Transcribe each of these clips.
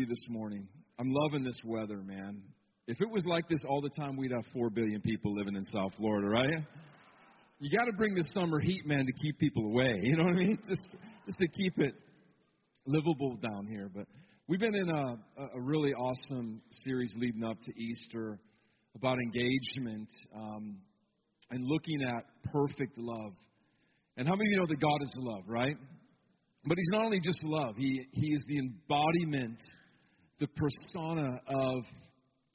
you this morning. I'm loving this weather, man. If it was like this all the time, we'd have 4 billion people living in South Florida, right? You got to bring the summer heat, man, to keep people away. You know what I mean? Just, just to keep it livable down here. But we've been in a, a really awesome series leading up to Easter about engagement um, and looking at perfect love. And how many of you know that God is love, right? But He's not only just love, He, he is the embodiment, the persona of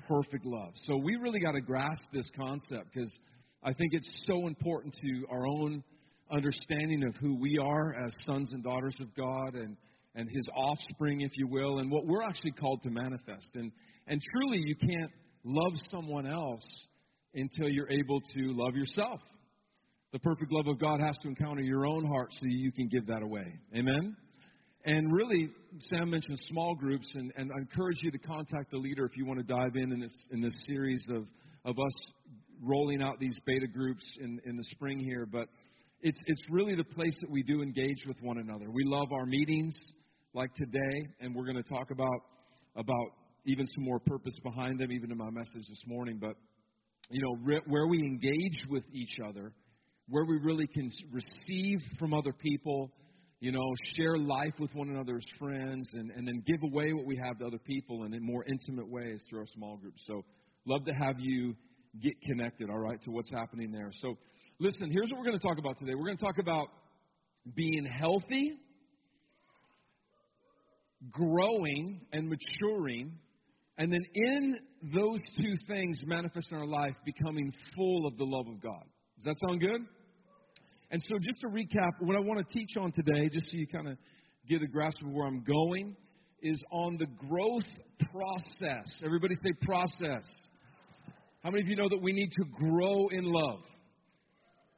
perfect love. So we really got to grasp this concept because I think it's so important to our own understanding of who we are as sons and daughters of God and, and His offspring, if you will, and what we're actually called to manifest. And, and truly, you can't love someone else until you're able to love yourself. The perfect love of God has to encounter your own heart so you can give that away. Amen? And really, Sam mentioned small groups, and, and I encourage you to contact the leader if you want to dive in in this, in this series of, of us rolling out these beta groups in, in the spring here. But it's, it's really the place that we do engage with one another. We love our meetings like today, and we're going to talk about, about even some more purpose behind them, even in my message this morning. But, you know, where we engage with each other, where we really can receive from other people you know, share life with one another as friends, and, and then give away what we have to other people and in more intimate ways through our small groups. So, love to have you get connected, all right, to what's happening there. So, listen, here's what we're going to talk about today. We're going to talk about being healthy, growing, and maturing, and then in those two things manifest in our life, becoming full of the love of God. Does that sound good? And so, just to recap, what I want to teach on today, just so you kind of get a grasp of where I'm going, is on the growth process. Everybody say process. How many of you know that we need to grow in love?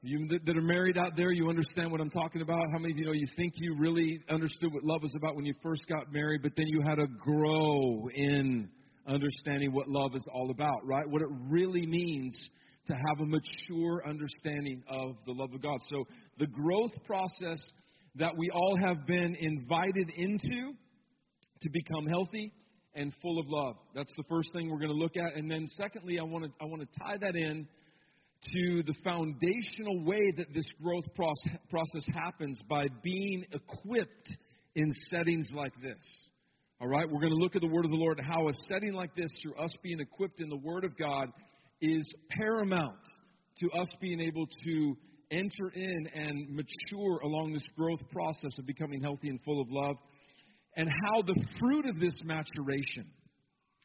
You that are married out there, you understand what I'm talking about. How many of you know you think you really understood what love was about when you first got married, but then you had to grow in understanding what love is all about, right? What it really means to have a mature understanding of the love of God. So, the growth process that we all have been invited into to become healthy and full of love. That's the first thing we're going to look at. And then, secondly, I want to, I want to tie that in to the foundational way that this growth process happens by being equipped in settings like this. All right, we're going to look at the Word of the Lord, how a setting like this, through us being equipped in the Word of God, is paramount to us being able to enter in and mature along this growth process of becoming healthy and full of love, and how the fruit of this maturation.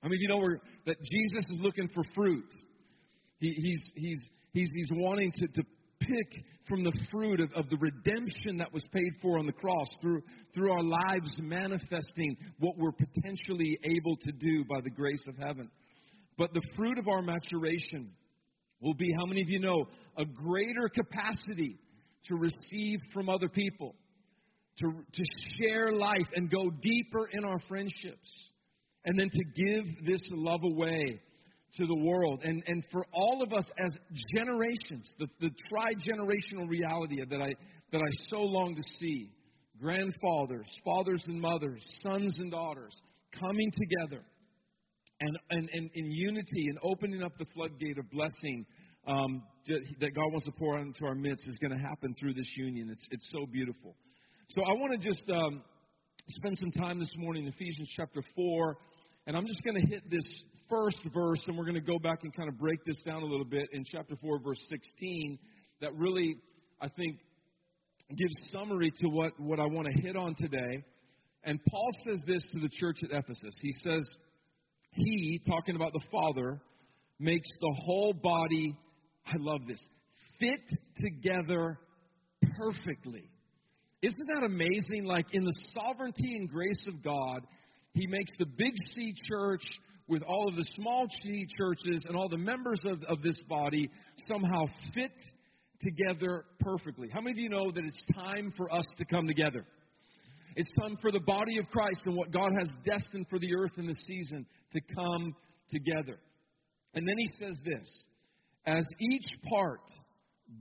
I mean, you know that Jesus is looking for fruit. He, he's, he's, he's, he's wanting to, to pick from the fruit of, of the redemption that was paid for on the cross through, through our lives manifesting what we're potentially able to do by the grace of heaven. But the fruit of our maturation will be, how many of you know, a greater capacity to receive from other people, to, to share life and go deeper in our friendships, and then to give this love away to the world. And, and for all of us as generations, the, the tri generational reality that I, that I so long to see grandfathers, fathers and mothers, sons and daughters coming together and, and, and in unity and opening up the floodgate of blessing um, that God wants to pour into our midst is going to happen through this union. It's, it's so beautiful. So I want to just um, spend some time this morning in Ephesians chapter 4, and I'm just going to hit this first verse, and we're going to go back and kind of break this down a little bit in chapter 4, verse 16, that really, I think, gives summary to what, what I want to hit on today. And Paul says this to the church at Ephesus. He says, he, talking about the Father, makes the whole body, I love this, fit together perfectly. Isn't that amazing? Like in the sovereignty and grace of God, He makes the big C church with all of the small C churches and all the members of, of this body somehow fit together perfectly. How many of you know that it's time for us to come together? It's time for the body of Christ and what God has destined for the earth in the season to come together. And then he says this as each part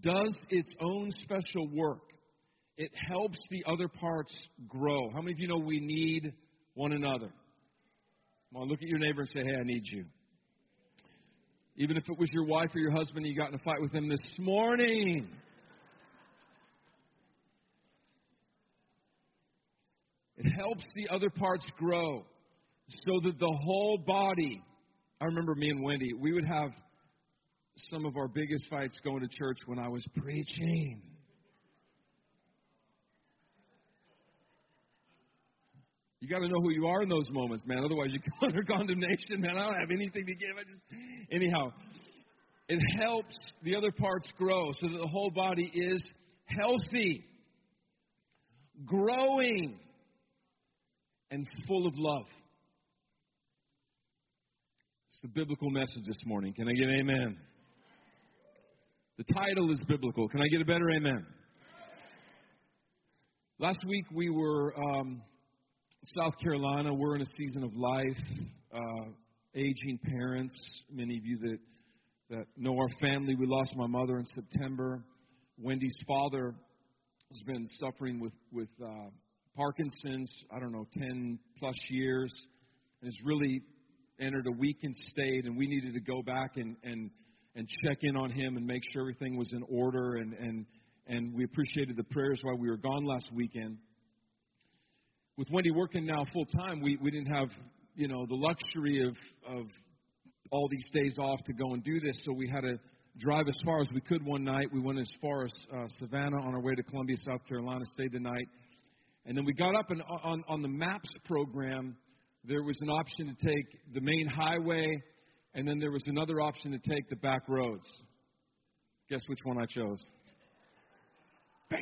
does its own special work, it helps the other parts grow. How many of you know we need one another? Come on, look at your neighbor and say, hey, I need you. Even if it was your wife or your husband and you got in a fight with them this morning. It helps the other parts grow so that the whole body. I remember me and Wendy, we would have some of our biggest fights going to church when I was preaching. You got to know who you are in those moments, man. Otherwise, you come under condemnation, man. I don't have anything to give. I just, anyhow, it helps the other parts grow so that the whole body is healthy, growing, and full of love. It's the biblical message this morning. Can I get amen? The title is biblical. Can I get a better amen? Last week we were um, South Carolina. We're in a season of life, uh, aging parents. Many of you that that know our family. We lost my mother in September. Wendy's father has been suffering with with uh, Parkinson's. I don't know, ten plus years, and has really entered a weakened state. And we needed to go back and and and check in on him and make sure everything was in order. And and and we appreciated the prayers while we were gone last weekend with Wendy working now full time, we, we didn't have, you know, the luxury of, of all these days off to go and do this. So we had to drive as far as we could one night. We went as far as uh, Savannah on our way to Columbia, South Carolina, stayed the night. And then we got up and on, on the MAPS program, there was an option to take the main highway, and then there was another option to take the back roads. Guess which one I chose? Bam!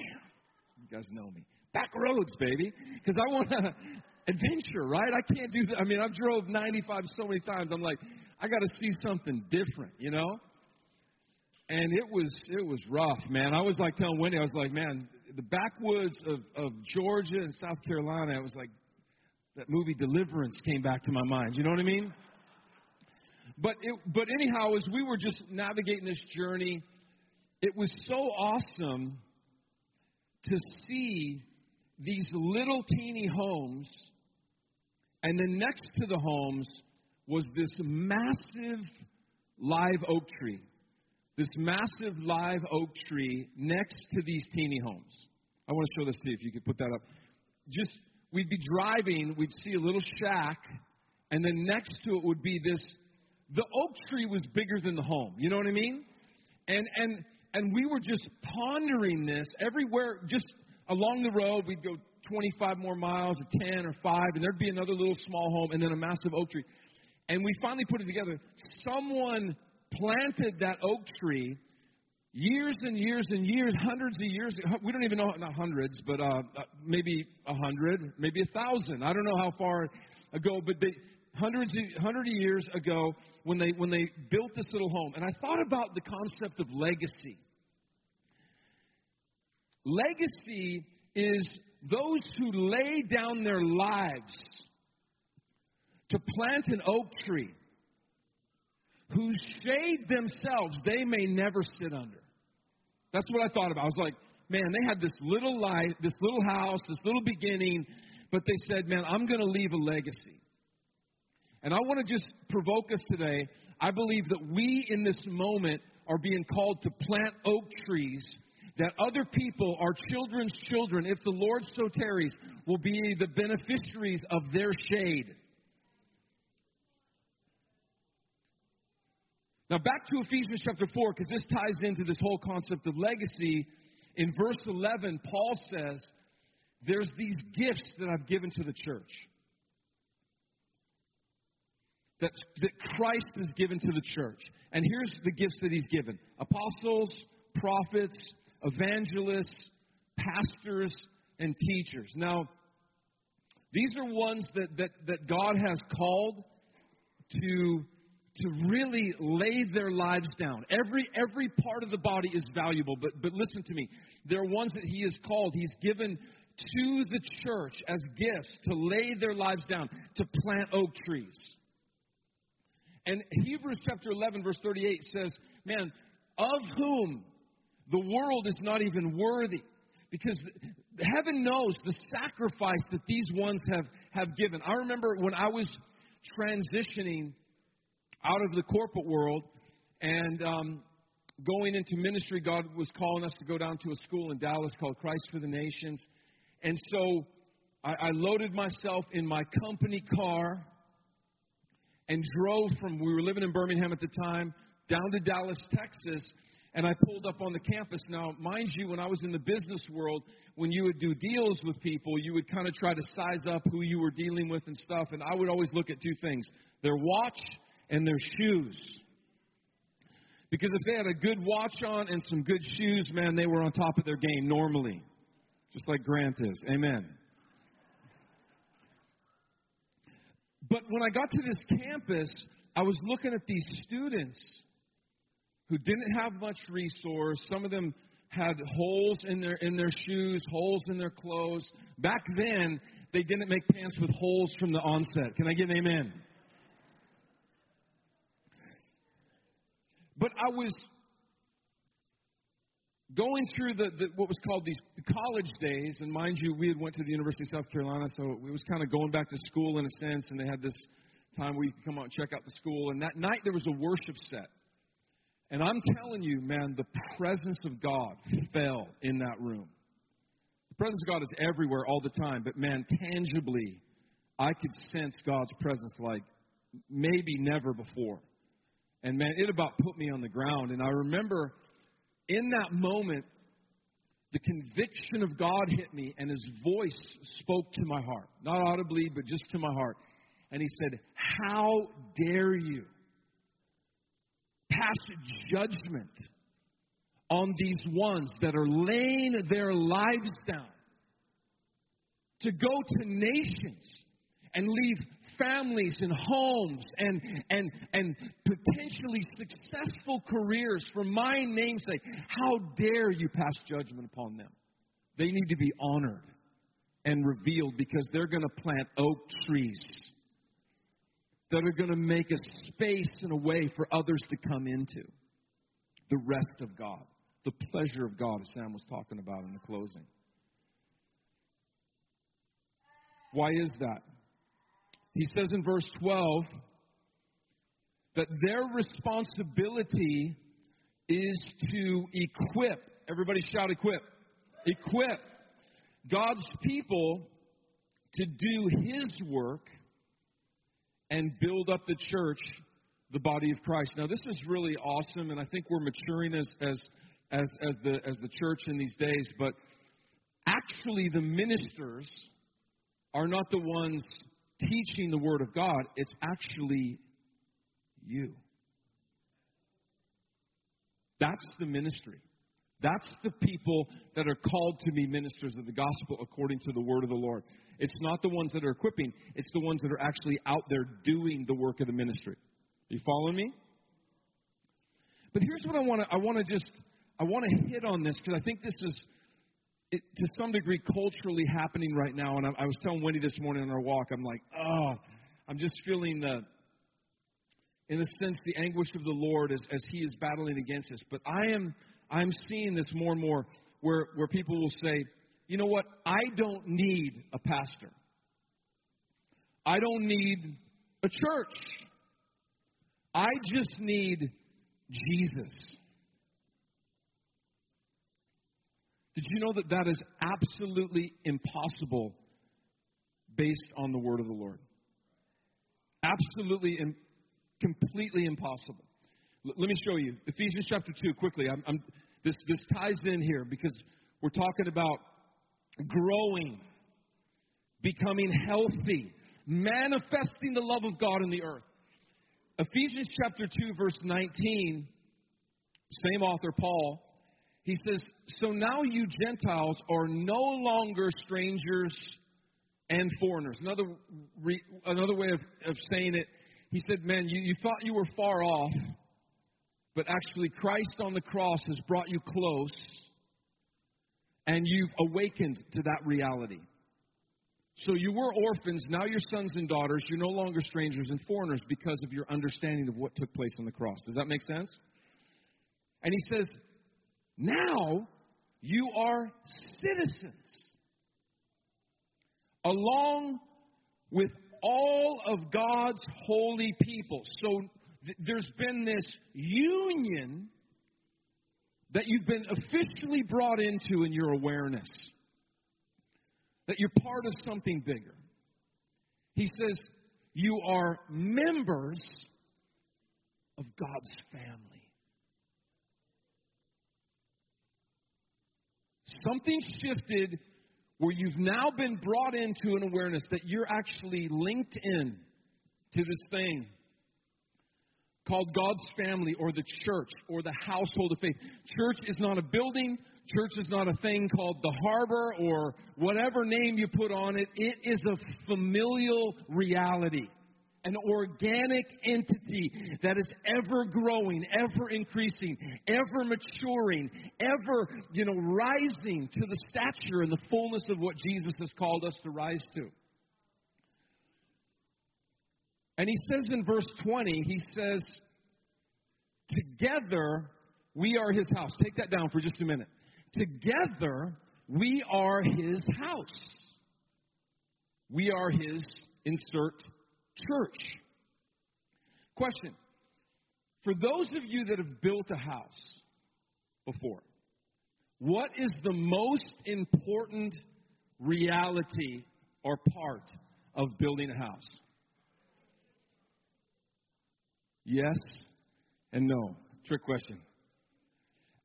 You guys know me back roads, baby, because I want to adventure, right? I can't do that. I mean, I've drove 95 so many times. I'm like, I got to see something different, you know. And it was it was rough, man. I was like telling Wendy, I was like, man, the backwoods of of Georgia and South Carolina. It was like that movie Deliverance came back to my mind. You know what I mean? But it, but anyhow, as we were just navigating this journey, it was so awesome to see these little teeny homes, and then next to the homes was this massive live oak tree. This massive live oak tree next to these teeny homes. I want to show this to you if you could put that up. Just, we'd be driving, we'd see a little shack, and then next to it would be this. The oak tree was bigger than the home. You know what I mean? And, and, and we were just pondering this everywhere, just along the road, we'd go 25 more miles, or 10 or 5, and there'd be another little small home, and then a massive oak tree. And we finally put it together. Someone planted that oak tree years and years and years, hundreds of years. We don't even know, not hundreds, but uh, uh maybe a hundred, maybe a thousand. I don't know how far ago, but they, hundreds, of, hundred of years ago, when they when they built this little home, and I thought about the concept of legacy. Legacy is those who lay down their lives to plant an oak tree, whose shade themselves they may never sit under. That's what I thought about. I was like, man, they had this little life, this little house, this little beginning, but they said, man, I'm going to leave a legacy. And I want to just provoke us today. I believe that we in this moment are being called to plant oak trees that other people, our children's children, if the Lord so tarries, will be the beneficiaries of their shade. Now, back to Ephesians chapter 4, because this ties into this whole concept of legacy. In verse 11, Paul says, There's these gifts that I've given to the church. That, that Christ has given to the church. And here's the gifts that he's given apostles, prophets, evangelists, pastors, and teachers. Now, these are ones that, that, that God has called to, to really lay their lives down. Every, every part of the body is valuable, but, but listen to me. There are ones that He has called, He's given to the church as gifts to lay their lives down, to plant oak trees. And Hebrews chapter 11, verse 38 says, Man, of whom the world is not even worthy because heaven knows the sacrifice that these ones have, have given. I remember when I was transitioning out of the corporate world and um, going into ministry. God was calling us to go down to a school in Dallas called Christ for the Nations. And so I, I loaded myself in my company car and drove from, we were living in Birmingham at the time, down to Dallas, Texas, and I pulled up on the campus. Now, mind you, when I was in the business world, when you would do deals with people, you would kind of try to size up who you were dealing with and stuff, and I would always look at two things their watch and their shoes. Because if they had a good watch on and some good shoes, man, they were on top of their game normally. Just like Grant is. Amen. But when I got to this campus, I was looking at these students who didn't have much resource. Some of them had holes in their in their shoes, holes in their clothes. Back then, they didn't make pants with holes from the onset. Can I get an amen? But I was going through the, the, what was called these college days, and mind you, we had went to the University of South Carolina, so it was kind of going back to school in a sense, and they had this time where you could come out and check out the school. And that night there was a worship set. And I'm telling you, man, the presence of God fell in that room. The presence of God is everywhere all the time, but man, tangibly, I could sense God's presence like maybe never before. And man, it about put me on the ground. And I remember in that moment, the conviction of God hit me, and his voice spoke to my heart. Not audibly, but just to my heart. And he said, How dare you pass judgment on these ones that are laying their lives down to go to nations and leave families and homes and, and, and potentially successful careers for my namesake. How dare you pass judgment upon them? They need to be honored and revealed because they're going to plant oak trees that are going to make a space and a way for others to come into the rest of God, the pleasure of God, as Sam was talking about in the closing. Why is that? He says in verse 12 that their responsibility is to equip. Everybody shout, equip. Equip God's people to do His work and build up the church, the body of Christ. Now, this is really awesome, and I think we're maturing as, as, as, as, the, as the church in these days, but actually, the ministers are not the ones teaching the Word of God, it's actually you. That's the ministry. That's the people that are called to be ministers of the gospel according to the word of the Lord. It's not the ones that are equipping, it's the ones that are actually out there doing the work of the ministry. Are you following me? But here's what I want to I want to just I want to hit on this because I think this is it, to some degree culturally happening right now. And I, I was telling Wendy this morning on our walk, I'm like, oh, I'm just feeling the, in a sense, the anguish of the Lord as, as He is battling against us. But I am I'm seeing this more and more where, where people will say, you know what? I don't need a pastor. I don't need a church. I just need Jesus. Did you know that that is absolutely impossible based on the word of the Lord? Absolutely and completely impossible. L- let me show you Ephesians chapter 2 quickly. I'm, I'm, this, this ties in here because we're talking about growing, becoming healthy, manifesting the love of God in the earth. Ephesians chapter 2, verse 19, same author, Paul, he says, So now you Gentiles are no longer strangers and foreigners. Another, re, another way of, of saying it, he said, Man, you, you thought you were far off, but actually, Christ on the cross has brought you close, and you've awakened to that reality. So you were orphans, now you're sons and daughters. You're no longer strangers and foreigners because of your understanding of what took place on the cross. Does that make sense? And he says, now you are citizens, along with all of God's holy people. So th- there's been this union that you've been officially brought into in your awareness, that you're part of something bigger. He says, You are members of God's family. Something shifted where you've now been brought into an awareness that you're actually linked in to this thing called God's family or the church or the household of faith. Church is not a building. Church is not a thing called the harbor or whatever name you put on it. It is a familial reality an organic entity that is ever growing, ever increasing, ever maturing, ever, you know, rising to the stature and the fullness of what Jesus has called us to rise to. And he says in verse 20, he says, Together we are his house. Take that down for just a minute. Together we are his house. We are his, insert church. Question For those of you that have built a house before, what is the most important reality or part of building a house? Yes and no. Trick question.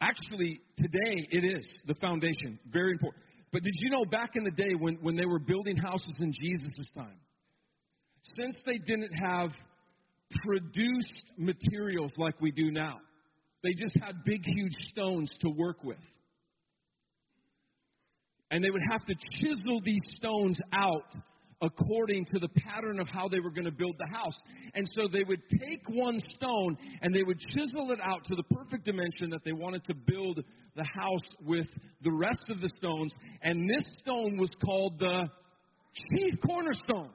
Actually, today it is the foundation. Very important. But did you know back in the day when, when they were building houses in Jesus' time, since they didn't have produced materials like we do now, they just had big, huge stones to work with. And they would have to chisel these stones out according to the pattern of how they were going to build the house. And so they would take one stone and they would chisel it out to the perfect dimension that they wanted to build the house with the rest of the stones. And this stone was called the chief cornerstone.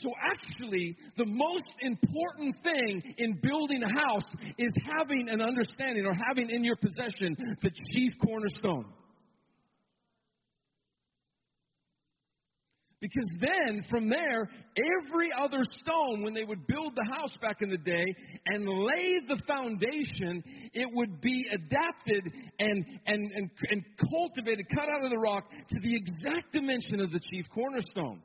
So, actually, the most important thing in building a house is having an understanding or having in your possession the chief cornerstone. Because then, from there, every other stone, when they would build the house back in the day and lay the foundation, it would be adapted and, and, and, and cultivated, cut out of the rock to the exact dimension of the chief cornerstone.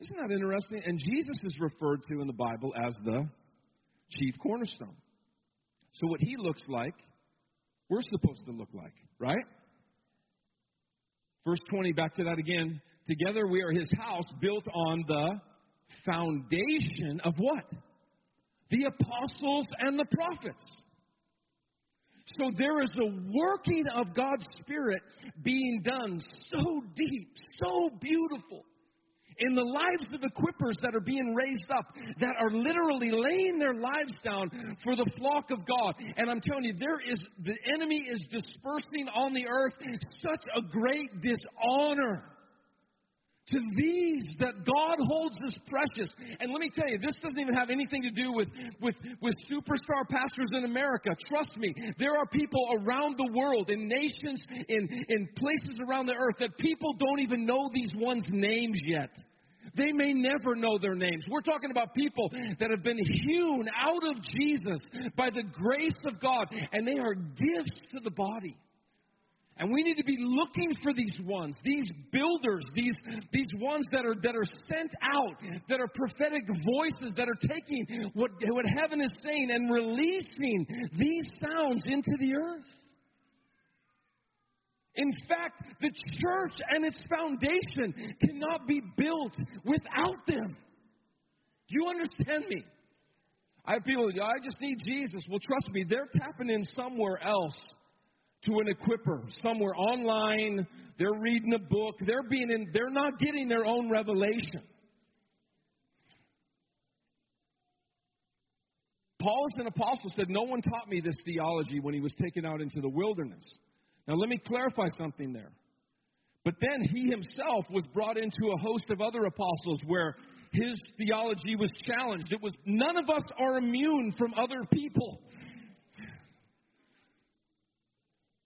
Isn't that interesting? And Jesus is referred to in the Bible as the chief cornerstone. So, what he looks like, we're supposed to look like, right? Verse 20, back to that again. Together we are his house built on the foundation of what? The apostles and the prophets. So there is a working of God's Spirit being done so deep, so beautiful in the lives of equippers that are being raised up, that are literally laying their lives down for the flock of God. And I'm telling you, there is the enemy is dispersing on the earth such a great dishonor to these that God holds as precious. And let me tell you, this doesn't even have anything to do with, with, with superstar pastors in America. Trust me, there are people around the world, in nations, in, in places around the earth, that people don't even know these ones' names yet. They may never know their names. We're talking about people that have been hewn out of Jesus by the grace of God, and they are gifts to the body. And we need to be looking for these ones, these builders, these, these ones that are, that are sent out, that are prophetic voices, that are taking what, what heaven is saying and releasing these sounds into the earth. In fact, the church and its foundation cannot be built without them. Do you understand me? I have people, I just need Jesus. Well, trust me, they're tapping in somewhere else to an equipper, somewhere online. They're reading a book. They're being in, they're not getting their own revelation. Paul as an apostle said, No one taught me this theology when he was taken out into the wilderness. Now, let me clarify something there. But then he himself was brought into a host of other apostles where his theology was challenged. It was none of us are immune from other people.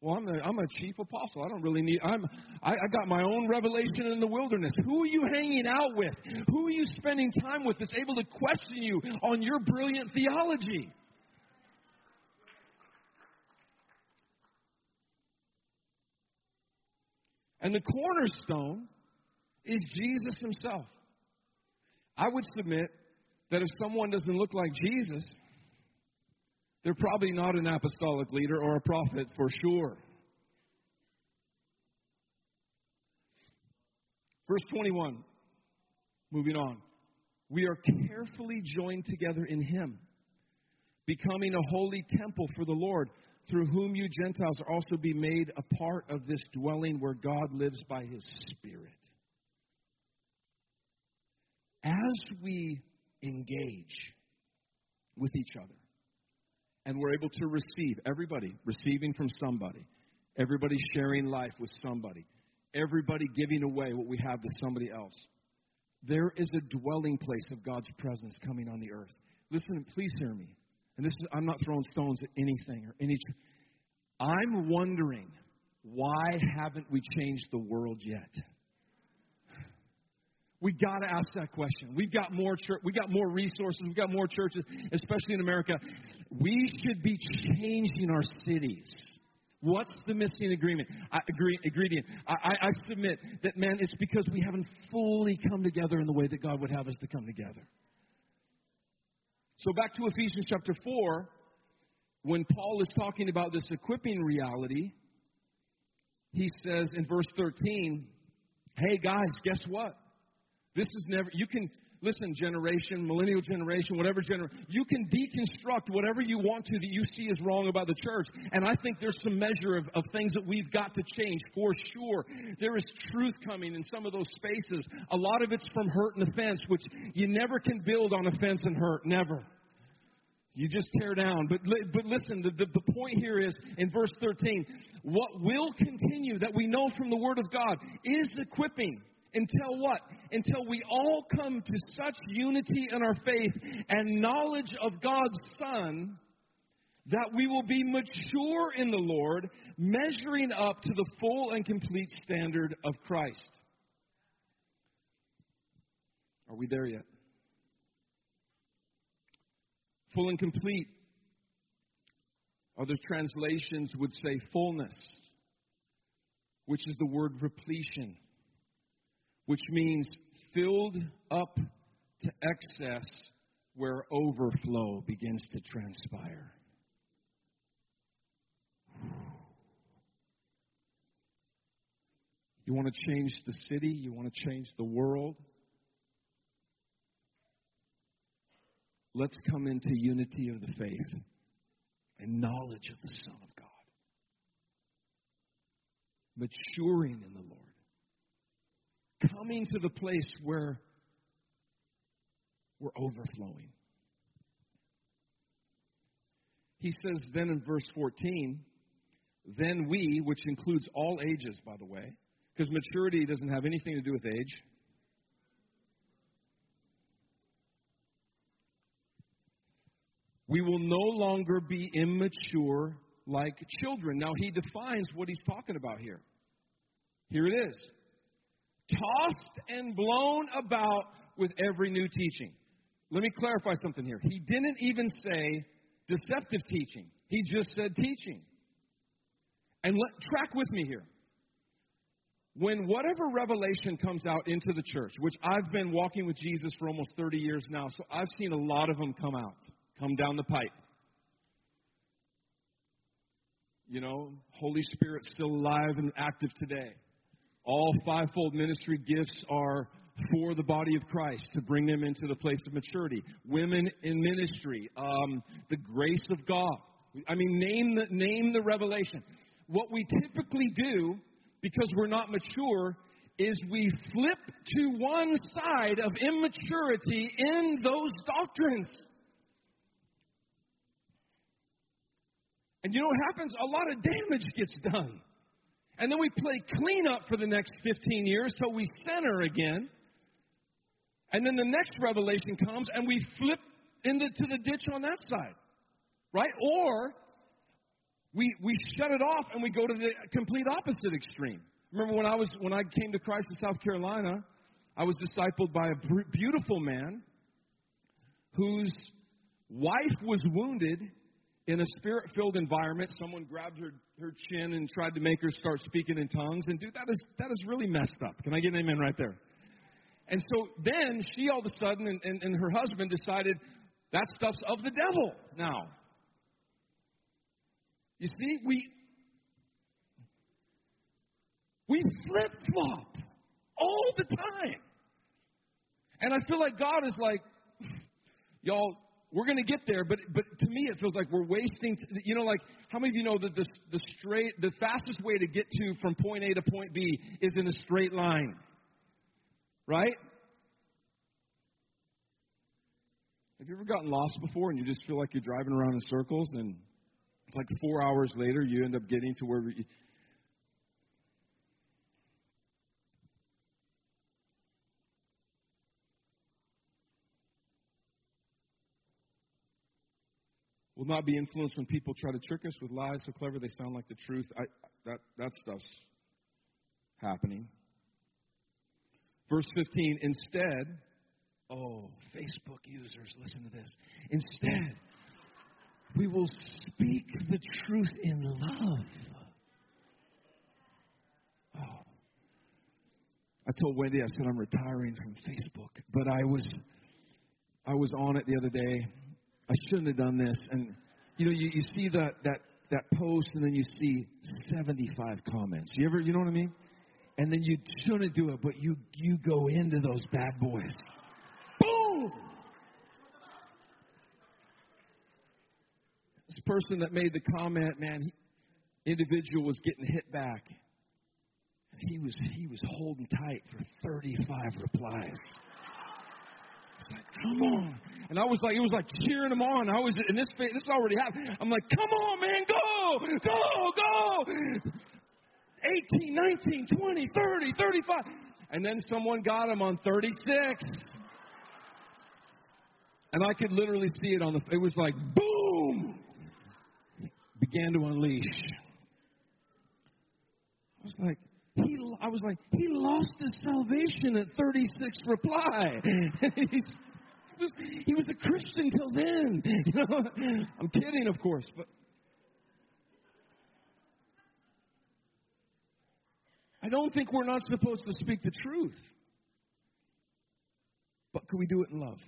Well, I'm a, I'm a chief apostle. I don't really need. I'm. I, I got my own revelation in the wilderness. Who are you hanging out with? Who are you spending time with that's able to question you on your brilliant theology? And the cornerstone is Jesus himself. I would submit that if someone doesn't look like Jesus, they're probably not an apostolic leader or a prophet for sure. Verse 21, moving on. We are carefully joined together in Him, becoming a holy temple for the Lord, through whom you Gentiles also be made a part of this dwelling where God lives by His Spirit. As we engage with each other, and we're able to receive, everybody receiving from somebody, everybody sharing life with somebody, everybody giving away what we have to somebody else. There is a dwelling place of God's presence coming on the earth. Listen, please hear me. And this is I'm not throwing stones at anything or any I'm wondering why haven't we changed the world yet? We got to ask that question. We've got more church, we got more resources, we've got more churches, especially in America. We should be changing our cities. What's the missing agreement? I, agree, ingredient? I, I, I submit that, man, it's because we haven't fully come together in the way that God would have us to come together. So, back to Ephesians chapter 4, when Paul is talking about this equipping reality, he says in verse 13, Hey guys, guess what? This is never, you can, listen, generation, millennial generation, whatever generation, you can deconstruct whatever you want to that you see is wrong about the church. And I think there's some measure of, of things that we've got to change for sure. There is truth coming in some of those spaces. A lot of it's from hurt and offense, which you never can build on offense and hurt. Never. You just tear down. But, but listen, the, the, the, point here is in verse 13, what will continue that we know from the Word of God is equipping. Until what? Until we all come to such unity in our faith and knowledge of God's Son that we will be mature in the Lord, measuring up to the full and complete standard of Christ. Are we there yet? Full and complete. Other translations would say fullness, which is the word repletion which means filled up to excess where overflow begins to transpire. You want to change the city? You want to change the world? Let's come into unity of the faith and knowledge of the Son of God, maturing in the Lord coming to the place where we're overflowing. He says then in verse 14, then we, which includes all ages, by the way, because maturity doesn't have anything to do with age. We will no longer be immature like children. Now, he defines what he's talking about here. Here it is tossed and blown about with every new teaching. Let me clarify something here. He didn't even say deceptive teaching, he just said teaching. And let, track with me here. When whatever revelation comes out into the church, which I've been walking with Jesus for almost 30 years now, so I've seen a lot of them come out, come down the pipe. You know, Holy Spirit still alive and active today. All fivefold ministry gifts are for the body of Christ to bring them into the place of maturity. Women in ministry, um, the grace of God. I mean, name the, name the revelation. What we typically do, because we're not mature, is we flip to one side of immaturity in those doctrines. And you know what happens? A lot of damage gets done. And then we play cleanup for the next 15 years till we center again. And then the next revelation comes and we flip into the ditch on that side. Right? Or we, we shut it off and we go to the complete opposite extreme. Remember when I was when I came to Christ in South Carolina, I was discipled by a beautiful man whose wife was wounded in a spirit filled environment. Someone grabbed her, her chin and tried to make her start speaking in tongues. And dude, that is that is really messed up. Can I get an amen right there? And so then she all of a sudden and, and, and her husband decided that stuff's of the devil now. You see, we we flip flop all the time. And I feel like God is like, y'all, we're going to get there, but but to me it feels like we're wasting. You know, like how many of you know that the the straight, the fastest way to get to from point A to point B is in a straight line, right? Have you ever gotten lost before and you just feel like you're driving around in circles and it's like four hours later you end up getting to where you, will not be influenced when people try to trick us with lies so clever they sound like the truth. I, that, that stuff's happening. Verse 15, instead, oh, Facebook users, listen to this. Instead, we will speak the truth in love. Oh. I told Wendy, I said I'm retiring from Facebook, but I was I was on it the other day I shouldn't have done this. And you know, you, you see that that that post, and then you see 75 comments. You ever, you know what I mean? And then you shouldn't do it, but you you go into those bad boys. Boom! This person that made the comment, man, he, individual was getting hit back. And he was he was holding tight for 35 replies like, come on. And I was like, it was like cheering him on. I was in this this already happened. I'm like, come on, man, go, go, go. 18, 19, 20, 30, 35. And then someone got him on 36. And I could literally see it on the, it was like, boom, began to unleash. I was like, he, I was like, he lost his salvation at 36 reply. he, was, he was a Christian till then. You know, I'm kidding, of course, but I don't think we're not supposed to speak the truth. But can we do it in love?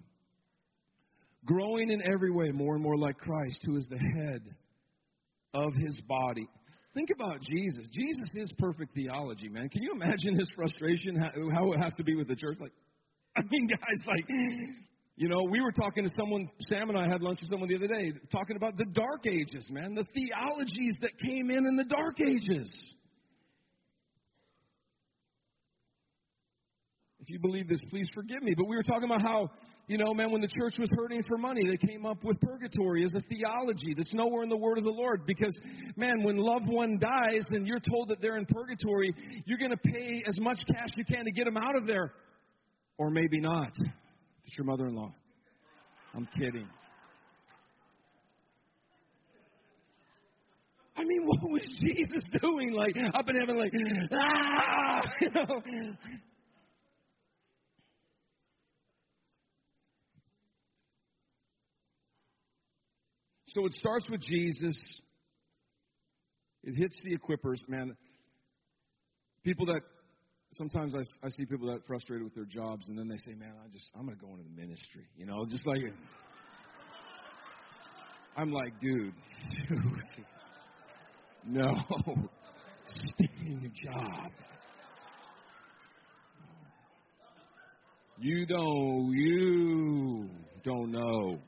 Growing in every way more and more like Christ, who is the head of his body. Think about Jesus. Jesus is perfect theology, man. Can you imagine his frustration, how it has to be with the church? Like, I mean, guys, like, you know, we were talking to someone, Sam and I had lunch with someone the other day, talking about the dark ages, man, the theologies that came in in the dark ages. If you believe this, please forgive me. But we were talking about how you know, man, when the church was hurting for money, they came up with purgatory as a theology that's nowhere in the Word of the Lord. Because, man, when loved one dies and you're told that they're in purgatory, you're going to pay as much cash you can to get them out of there. Or maybe not. It's your mother in law. I'm kidding. I mean, what was Jesus doing? Like, up in heaven, like, ah! You know? So it starts with Jesus. It hits the equippers, man. People that sometimes I, I see people that frustrated with their jobs, and then they say, "Man, I just I'm going to go into the ministry," you know, just like. I'm like, dude, dude, no, stay in your job. You don't, you don't know.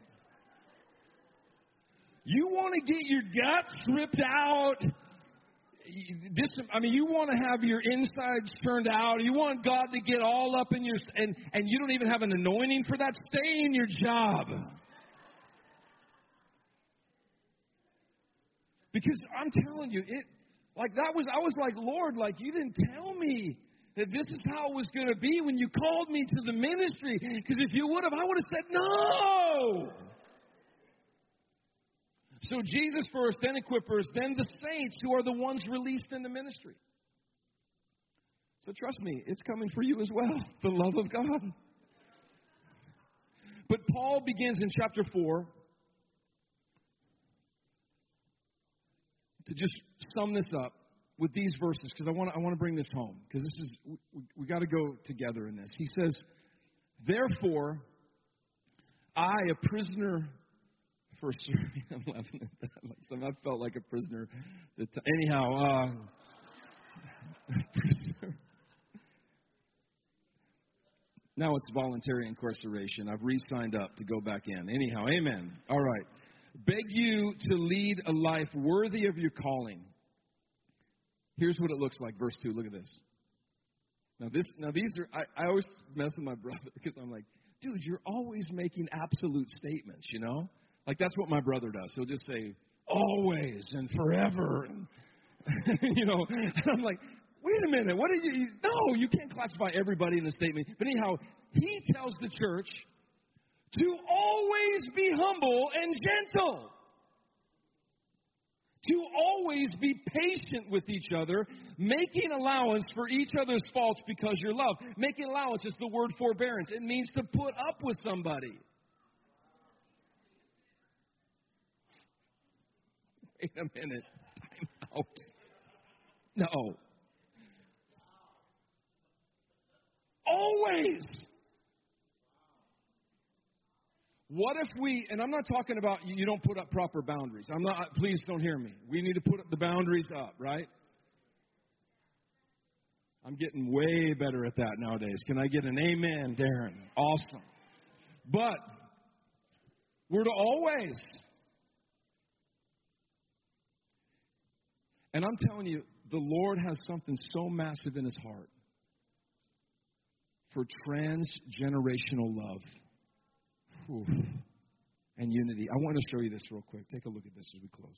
You want to get your guts ripped out. This, I mean, you want to have your insides turned out. You want God to get all up in your, and, and you don't even have an anointing for that. Stay in your job. Because I'm telling you, it, like that was, I was like, Lord, like you didn't tell me that this is how it was going to be when you called me to the ministry. Because if you would have, I would have said no. So Jesus first, then equippers, then the saints who are the ones released into ministry. So trust me, it's coming for you as well, the love of God. But Paul begins in chapter 4 to just sum this up with these verses because I want I want to bring this home because this is we, we got to go together in this. He says, "Therefore, I, a prisoner for serving." I'm laughing at that. Some, I felt like a prisoner. That, anyhow, uh, now it's voluntary incarceration. I've re-signed up to go back in. Anyhow, amen. All right. Beg you to lead a life worthy of your calling Here's what it looks like. Verse 2. Look at this. Now, this, now these are, I, I always mess with my brother because I'm like, dude, you're always making absolute statements, you know? Like, that's what my brother does. He'll just say, always and forever. You know, and I'm like, wait a minute, what did you, no, you can't classify everybody in a statement. But anyhow, he tells the church to always be humble and gentle to always be patient with each other, making allowance for each other's faults because you're loved. Making allowance is the word forbearance. It means to put up with somebody. Wait a minute. Time out. No. Always. What if we, and I'm not talking about you don't put up proper boundaries. I'm not, please don't hear me. We need to put the boundaries up, right? I'm getting way better at that nowadays. Can I get an amen, Darren? Awesome. But we're to always. And I'm telling you, the Lord has something so massive in his heart for transgenerational love. And unity. I want to show you this real quick. Take a look at this as we close.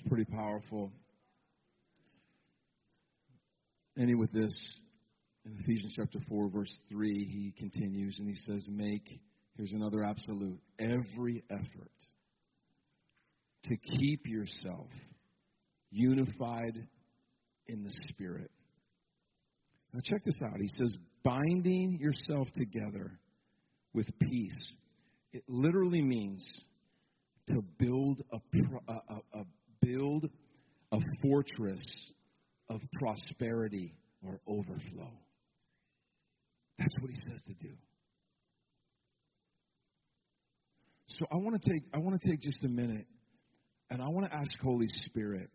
It's pretty powerful. Ending with this, in Ephesians chapter 4, verse 3, he continues and he says, Make, here's another absolute, every effort to keep yourself unified in the Spirit. Now, check this out. He says, binding yourself together with peace. It literally means to build a, a, a, build a fortress of prosperity or overflow. That's what he says to do. So I want to take I want to take just a minute And I want to ask Holy Spirit,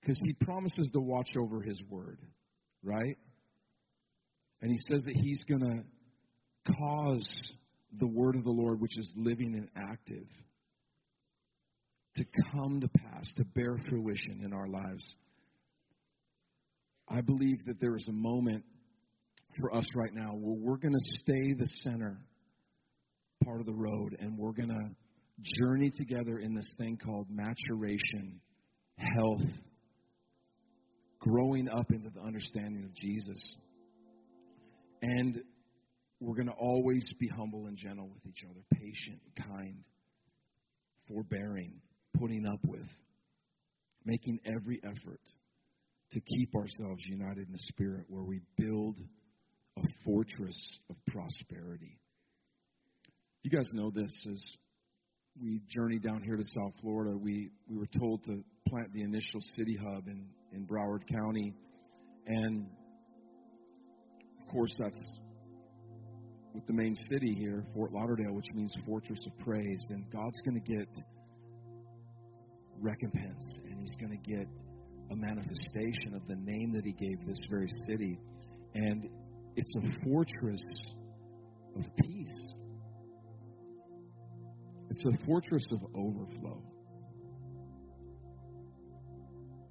because He promises to watch over His word, right? And He says that He's going to cause the word of the Lord, which is living and active, to come to pass, to bear fruition in our lives. I believe that there is a moment for us right now where we're going to stay the center part of the road and we're going to journey together in this thing called maturation, health, growing up into the understanding of Jesus. And we're going to always be humble and gentle with each other, patient, kind, forbearing, putting up with, making every effort to keep ourselves united in the Spirit where we build a fortress of prosperity. You guys know this as we journeyed down here to South Florida. We, we were told to plant the initial city hub in, in Broward County. And of course, that's with the main city here, Fort Lauderdale, which means fortress of praise. And God's going to get recompense, and He's going to get a manifestation of the name that He gave this very city. And it's a fortress of peace, it's a fortress of overflow.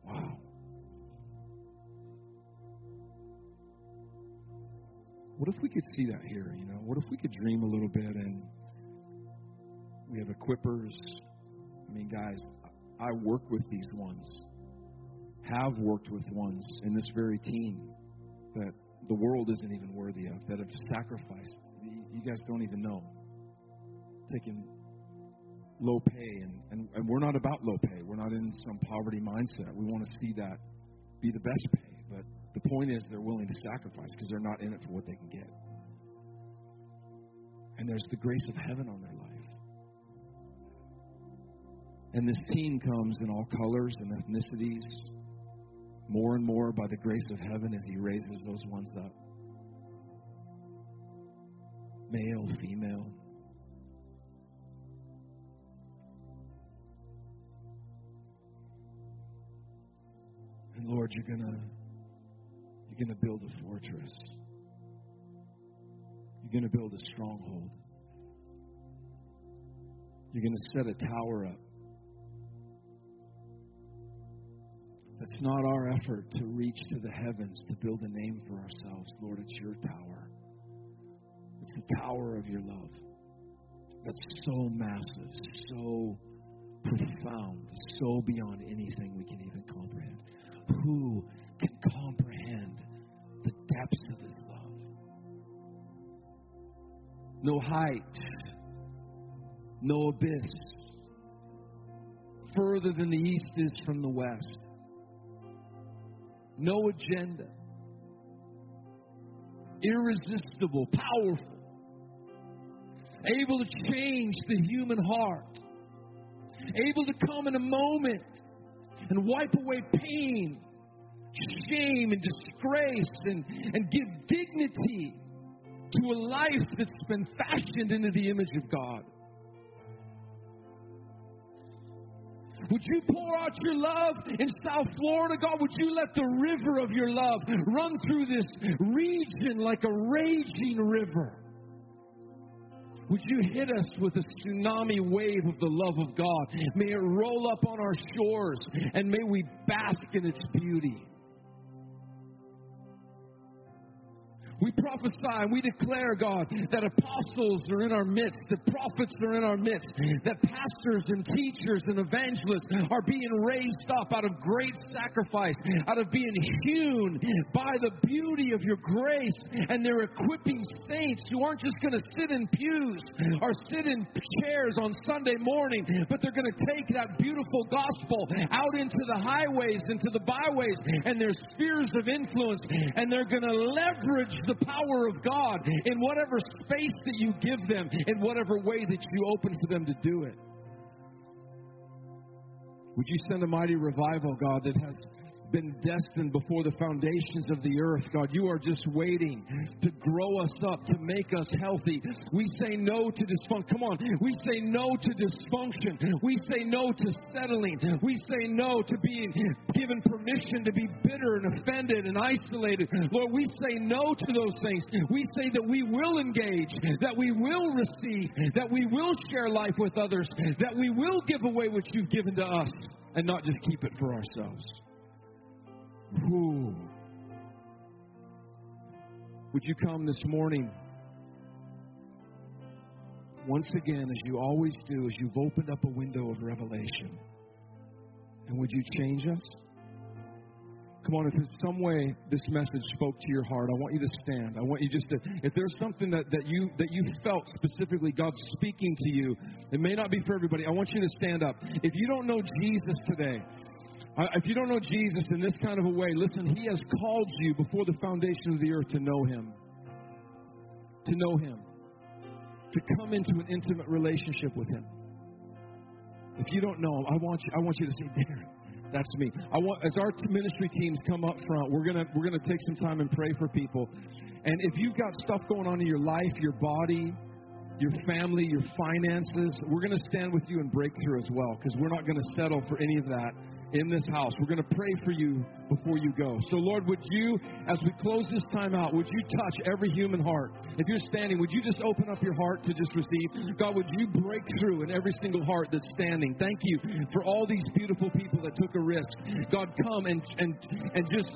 Wow. What if we could see that here? You know, what if we could dream a little bit and we have equippers? I mean, guys, I work with these ones, have worked with ones in this very team that the world isn't even worthy of, that have sacrificed. You guys don't even know. Taking low pay, and, and, and we're not about low pay. We're not in some poverty mindset. We want to see that be the best pay. But the point is, they're willing to sacrifice because they're not in it for what they can get. And there's the grace of heaven on their life. And this team comes in all colors and ethnicities, more and more by the grace of heaven as He raises those ones up. Male, female. And Lord, you're gonna you're gonna build a fortress. You're gonna build a stronghold. You're gonna set a tower up It's not our effort to reach to the heavens to build a name for ourselves. Lord, it's your tower. It's the tower of your love that's so massive, so profound, so beyond anything we can even comprehend. Who can comprehend the depths of his love? No height, no abyss, further than the east is from the west no agenda, irresistible, powerful, able to change the human heart, able to come in a moment and wipe away pain, shame, and disgrace, and, and give dignity to a life that's been fashioned into the image of God. Would you pour out your love in South Florida, God? Would you let the river of your love run through this region like a raging river? Would you hit us with a tsunami wave of the love of God? May it roll up on our shores and may we bask in its beauty. We prophesy and we declare, God, that apostles are in our midst, that prophets are in our midst, that pastors and teachers and evangelists are being raised up out of great sacrifice, out of being hewn by the beauty of your grace, and they're equipping saints who aren't just going to sit in pews or sit in chairs on Sunday morning, but they're going to take that beautiful gospel out into the highways, into the byways, and their spheres of influence, and they're going to leverage the power of God in whatever space that you give them, in whatever way that you open for them to do it. Would you send a mighty revival, God, that has been destined before the foundations of the earth, God. You are just waiting to grow us up, to make us healthy. We say no to dysfunction. Come on. We say no to dysfunction. We say no to settling. We say no to being given permission to be bitter and offended and isolated. Lord, we say no to those things. We say that we will engage, that we will receive, that we will share life with others, that we will give away what you've given to us and not just keep it for ourselves. Ooh. Would you come this morning? Once again, as you always do, as you've opened up a window of revelation. And would you change us? Come on, if in some way this message spoke to your heart, I want you to stand. I want you just to, if there's something that, that you that you felt specifically God speaking to you, it may not be for everybody. I want you to stand up. If you don't know Jesus today, Uh, if you don't know Jesus in this kind of a way, listen, He has called you before the foundation of the earth to know Him. To know Him. To come into an intimate relationship with Him. If you don't know Him, I want you, I want you to say, Darren, that's me. I want as our ministry teams come up front, we're gonna we're gonna take some time and pray for people. And if you've got stuff going on in your life, your body, your family, your finances, we're to stand with you and break through as well because we're not to settle for any of that in this house. We're going to pray for you before you go. So, Lord, would you, as we close this time out, would you touch every human heart? If you're standing, would you just open up your heart to just receive? God, would you break through in every single heart that's standing? Thank you for all these beautiful people that took a risk. God, come and, and, and just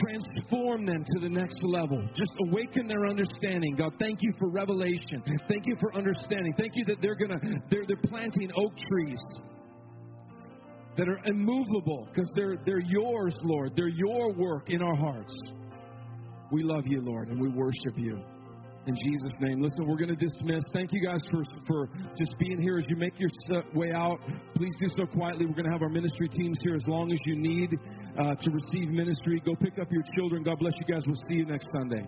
transform them to the next level. Just awaken their understanding. God, thank you for revelation. Thank you for understanding. Thank you that they're going to, they're, they're planting oak trees that are immovable because they're, they're yours, Lord. They're your work in our hearts. We love you, Lord, and we worship you. In Jesus' name. Listen, we're going to dismiss. Thank you guys for, for just being here. As you make your way out, please do so quietly. We're going to have our ministry teams here as long as you need uh, to receive ministry. Go pick up your children. God bless you guys. We'll see you next Sunday.